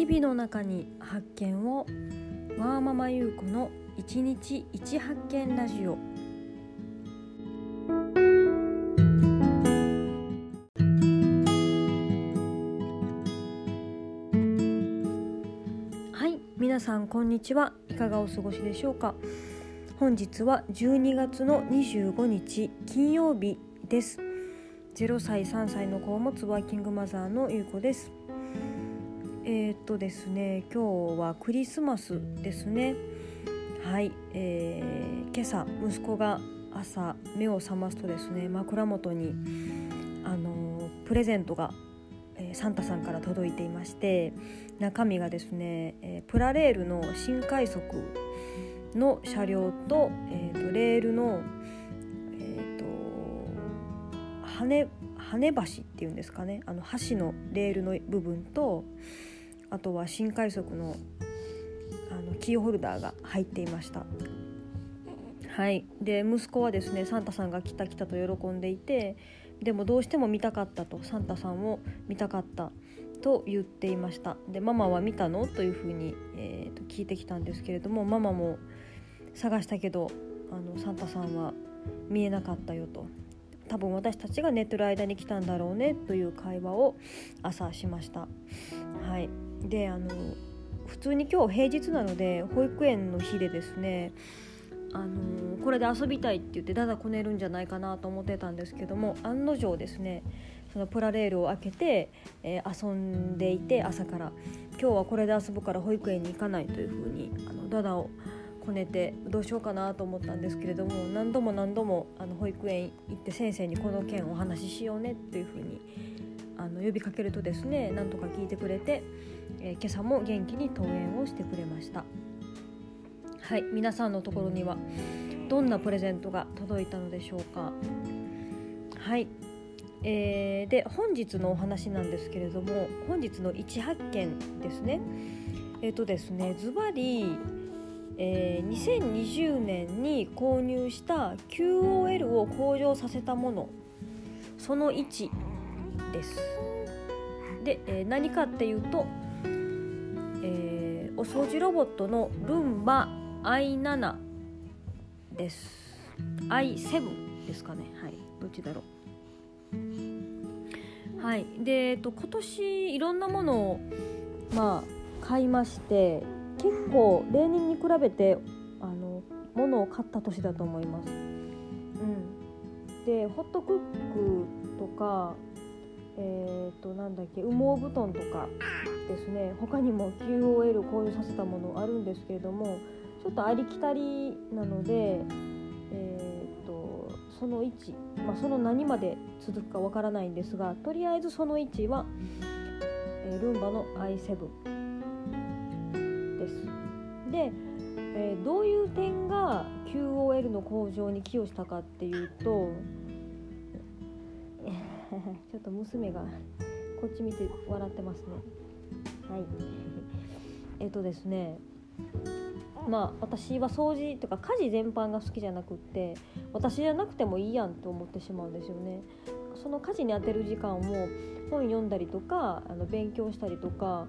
日々の中に発見をワーママ優子の一日一発見ラジオ。はい皆さんこんにちは。いかがお過ごしでしょうか。本日は12月の25日金曜日です。0歳3歳の子を持つワーキングマザーのゆうこです。えー、っとですね今日はクリスマスですね。はい、えー、今朝息子が朝目を覚ますとですね枕元にあのプレゼントが、えー、サンタさんから届いていまして中身がですね、えー、プラレールの新快速の車両と,、えーと、レールの、えーと、と羽羽橋っていうんですかねあの橋のレールの部分とあとは新快速のあのキーホルダーが入っていました。はい。で息子はですねサンタさんが来た来たと喜んでいてでもどうしても見たかったとサンタさんを見たかったと言っていました。でママは見たの？というふうに、えー、と聞いてきたんですけれどもママも探したけどあのサンタさんは見えなかったよと。多分私たちが寝てる間に来たんだろうねという会話を朝しました。はい。であの普通に今日平日なので保育園の日でですねあのこれで遊びたいって言ってだだこねるんじゃないかなと思ってたんですけども案の定ですねそのプラレールを開けて、えー、遊んでいて朝から。今日はこれで遊ぶから保育園に行かないというふうにあのダダをこねてどうしようかなと思ったんですけれども何度も何度もあの保育園行って先生にこの件お話ししようねっていうふうにあの呼びかけるとですねなんとか聞いてくれて、えー、今朝も元気に登園をしてくれました。はい皆さんのところにはどんなプレゼントが届いたのでしょうか。はいえー、で本日のお話なんですけれども本日の一発見ですね。えっ、ー、とですねズバリえー、2020年に購入した QOL を向上させたもの。その1です。で、えー、何かっていうと、えー、お掃除ロボットのルンバ i7 です。i7 ですかね。はい。どっちだろう。はい。で、えっと、今年いろんなものをまあ買いまして結構例年に比べてあの物を買った年だと思います。うん、でホットクックとかえーと、なんだっけ羽毛布団とかですね。他にも QOL 購入させたものあるんですけれどもちょっとありきたりなので、えーと、その1、まあ、その何まで続くかわからないんですがとりあえずその1は、えー、ルンバの i7 で、えー、どういう点が QOL の向上に寄与したかっていうとちょっと娘がこっち見て笑ってますね。はい。えっとですねまあ私は掃除とか家事全般が好きじゃなくって私じゃなくてもいいやんと思ってしまうんですよね。その家事に充てる時間を本読んだりとかあの勉強したりとか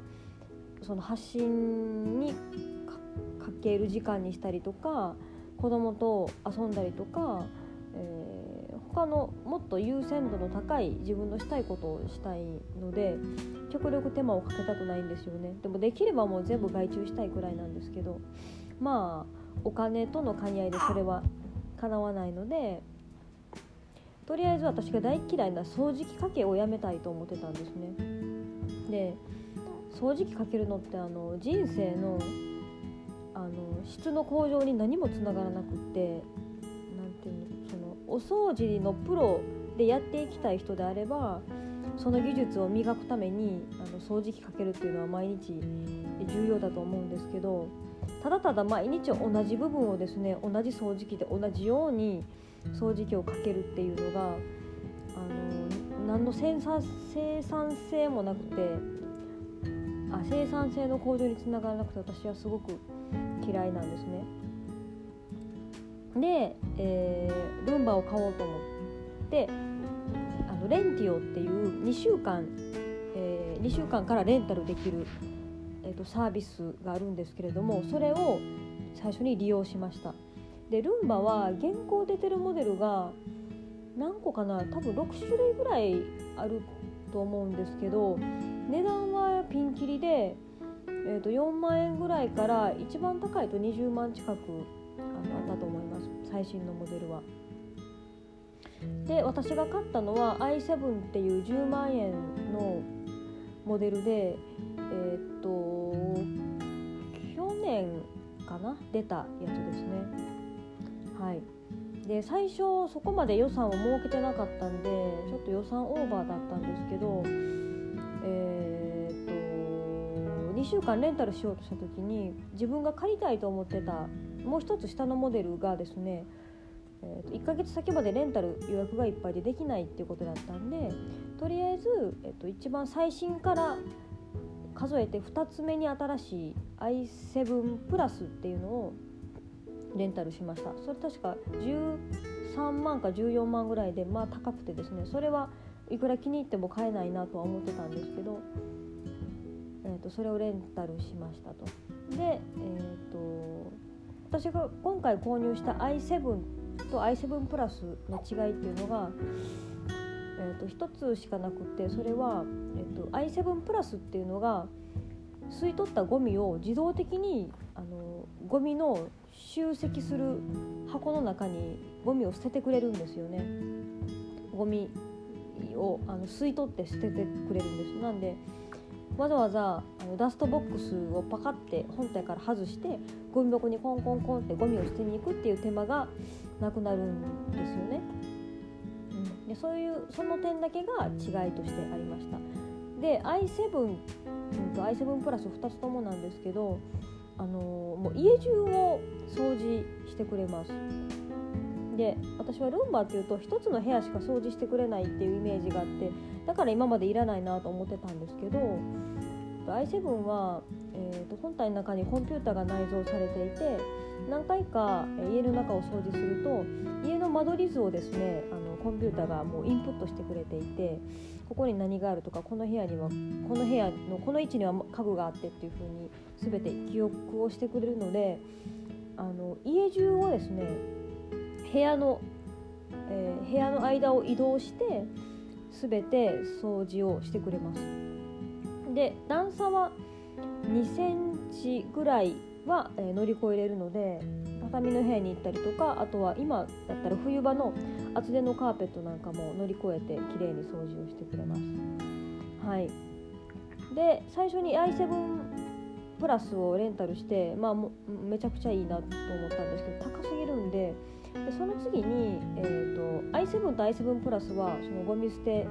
その発信にかける時間にしたりとか子供と遊んだりとか、え、他のもっと優先度の高い自分のしたいことをしたいので極力手間をかけたくないんですよね。でもできればもう全部外注したいくらいなんですけどまあお金との兼ね合いでそれは叶わないのでとりあえず私が大嫌いな掃除機かけをやめたいと思ってたんですね。で掃除機かけるのってあの人生のあの質の向上に何もつながらなくってお掃除のプロでやっていきたい人であればその技術を磨くためにあの掃除機かけるっていうのは毎日重要だと思うんですけどただただ毎日同じ部分をですね同じ掃除機で同じように掃除機をかけるっていうのがあの何の生産性もなくてあ生産性の向上につながらなくて私はすごく嫌いなんですね。で、えー、ルンバを買おうと思ってあのレンティオっていう2週間、えー、2週間からレンタルできるえーと、サービスがあるんですけれどもそれを最初に利用しました。でルンバは現行出てるモデルが何個かな多分6種類ぐらいあると思うんですけど値段はピンキリで、えー、と4万円ぐらいから一番高いと20万近くあのあったと思います。最新のモデルは。で私が買ったのは i7 っていう10万円のモデルでえー、っと去年かな？出たやつですね。はい。で最初そこまで予算を設けてなかったんでちょっと予算オーバーだったんですけどえー、っと2週間レンタルしようとした時に自分が借りたいと思ってたもう一つ下のモデルがですねえー、と1ヶ月先までレンタル予約がいっぱいでできないっていうことだったんでとりあえず、えー、と一番最新から数えて2つ目に新しい i7 プラスっていうのをレンタルしました。それ確か13万か14万ぐらいでまあ高くてですねそれはいくら気に入っても買えないなとは思ってたんですけど、えー、とそれをレンタルしましたと。でえっ、ー、と私が今回購入した i7 と i7 プラスの違いっていうのがえーと、1つしかなくてそれは、えーと、i7 プラスっていうのが吸い取ったゴミを自動的にあのゴミの集積する箱の中にゴミを捨ててくれるんですよね。ゴミをあの吸い取って捨ててくれるんですなんでわざわざあのダストボックスをパカって本体から外してゴミ箱にコンコンコンってゴミを捨てに行くっていう手間がなくなるんですよね。でそういうその点だけが違いとしてありました。で i7 と i7 プラス2つともなんですけどあのもう家中を掃除してくれますで私はルンバっていうと1つの部屋しか掃除してくれないっていうイメージがあってだから今までいらないなと思ってたんですけど i7 は、えーと、本体の中にコンピューターが内蔵されていて何回か家の中を掃除すると家の間取り図をですねあのコンピューターがもうインプットしてくれていてここに何があるとかこの部屋にはこの部屋のこの位置には家具があってっていう風に全て記憶をしてくれるのであの家中をですね部屋の、えー、部屋の間を移動して全て掃除をしてくれます。で段差は2センチぐらいは、えー、乗り越えれるので畳の部屋に行ったりとかあとは今だったら冬場の厚手のカーペットなんかも乗り越えて綺麗に掃除をしてくれます。はい、で最初に i7 プラスをレンタルして、まあ、めちゃくちゃいいなと思ったんですけど高すぎるんででその次に、えーと、i7 と i7 プラスはそのゴミ捨て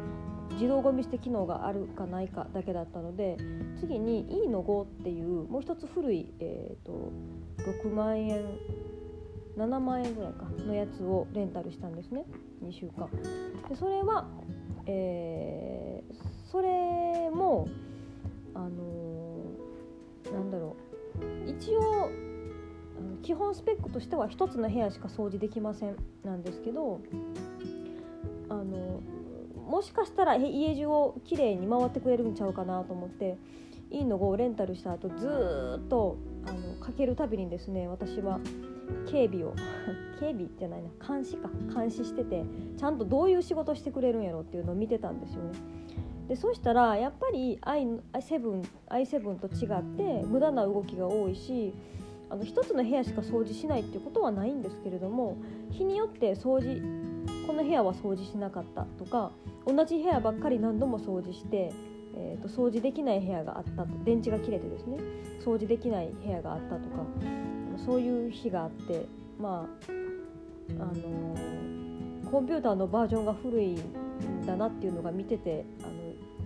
自動ゴミ捨て機能があるかないかだけだったので次に E の5っていうもう一つ古い、えーと、6万円7万円ぐらいかのやつをレンタルしたんですね。2週間。でそれは、えー、それもあのー、なんだろう。一応基本スペックとしては1つの部屋しか掃除できませんなんですけどあのもしかしたら家中をきれいに回ってくれるんちゃうかなと思っていいのをレンタルした後ずっとあのかけるたびにですね私は警備を 警備じゃないな監視か監視しててちゃんとどういう仕事してくれるんやろっていうのを見てたんですよね。でそしたらやっぱり i7, i7 と違って無駄な動きが多いしあの1つの部屋しか掃除しないっていうことはないんですけれども日によって掃除この部屋は掃除しなかったとか同じ部屋ばっかり何度も掃除して、えーと、掃除できない部屋があったと電池が切れてですね掃除できない部屋があったとかそういう日があってまああのー、コンピューターのバージョンが古いんだなっていうのが見ててあの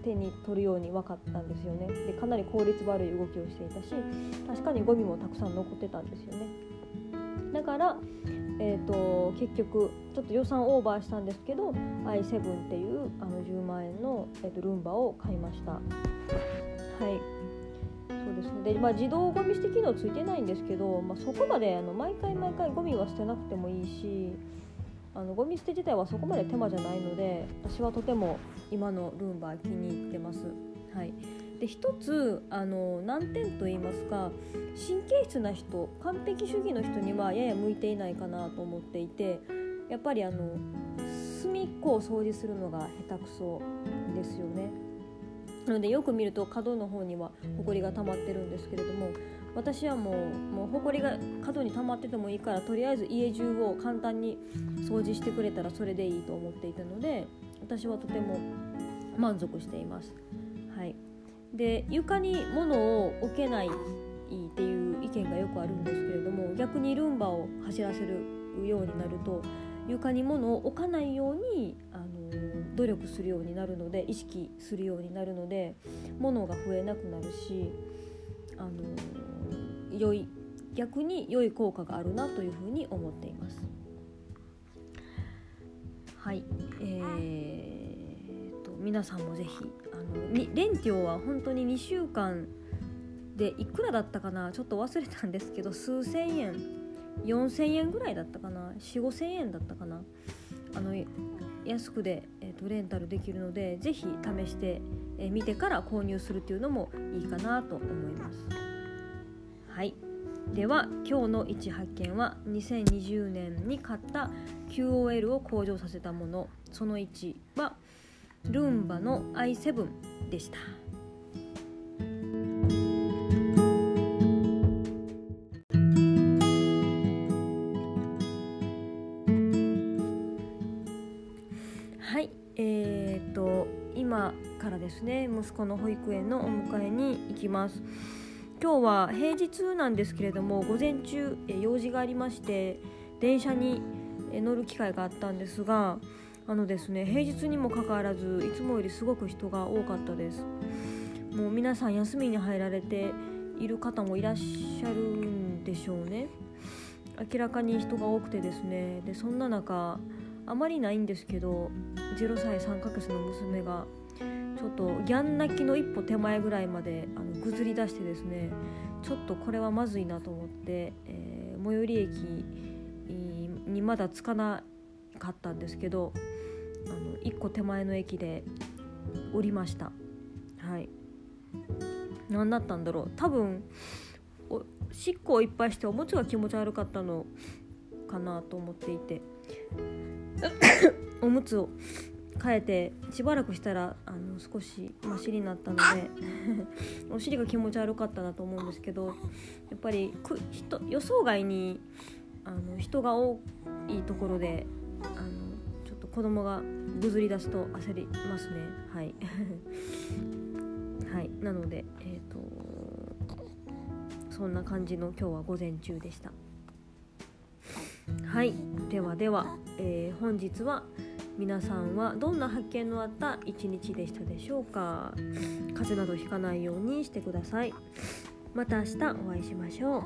手に取るように分かったんですよね。でかなり効率悪い動きをしていたし確かにゴミもたくさん残ってたんですよね。だからえーと、結局ちょっと予算オーバーしたんですけど i7 っていうあの10万円の、えーと、ルンバを買いました。はい。そうですね。で、まあ、自動ゴミ捨て機能ついてないんですけど、まあ、そこまであの毎回毎回ゴミは捨てなくてもいいしあのゴミ捨て自体はそこまで手間じゃないので私はとても今のルンバ気に入ってますはいで一つあの難点と言いますか神経質な人完璧主義の人にはやや向いていないかなと思っていてやっぱりあの隅っこを掃除するのが下手くそですよね。なのでよく見ると角の方にはほこりが溜まってるんですけれども私はもうもうほこりが角に溜まっててもいいからとりあえず家中を簡単に掃除してくれたらそれでいいと思っていたので私はとても満足しています。はい、で床に物を置けないっていう意見がよくあるんですけれども逆にルンバを走らせるようになると床に物を置かないようにあの努力するようになるので意識するようになるので物が増えなくなるしあの良い逆に良い効果があるなというふうに思っています。はい、えーと、皆さんもぜひあのレンティオは本当に2週間でいくらだったかな？ちょっと忘れたんですけど数千円。4000円ぐらいだったかな？4 5千円だったかな？あの安くで、えーと、レンタルできるのでぜひ試してみ、えー、てから購入するっていうのもいいかなと思います。では今日の1発見は2020年に買った QOL を向上させたものその1はルンバの i7 でした。はいえーと、今からですね息子の保育園のお迎えに行きます今日は平日なんですけれども午前中用事がありまして電車に乗る機会があったんですがあのですね平日にもかかわらずいつもよりすごく人が多かったです。もう皆さん休みに入られている方もいらっしゃるんでしょうね。明らかに人が多くてですね。でそんな中あまりないんですけど0歳3ヶ月の娘がちょっとギャン泣きの一歩手前ぐらいまであのぐずり出してですねちょっとこれはまずいなと思って、えー、最寄り駅にまだ着かなかったんですけどあの1個手前の駅で降りました。はい。何だったんだろう。多分おしっこをいっぱいしておむつが気持ち悪かったのかなと思っていて おむつを変えてしばらくしたらあの少しマシになったので お尻が気持ち悪かったなと思うんですけどやっぱりく人予想外にあの人が多いところであのちょっと子供がぐずり出すと焦りますね。はい。はい。なのでえっ、ー、とそんな感じの今日は午前中でした。はい。ではでは、えー、本日は皆さんはどんな発見のあった一日でしたでしょうか？風邪などひかないようにしてください。また明日お会いしましょう。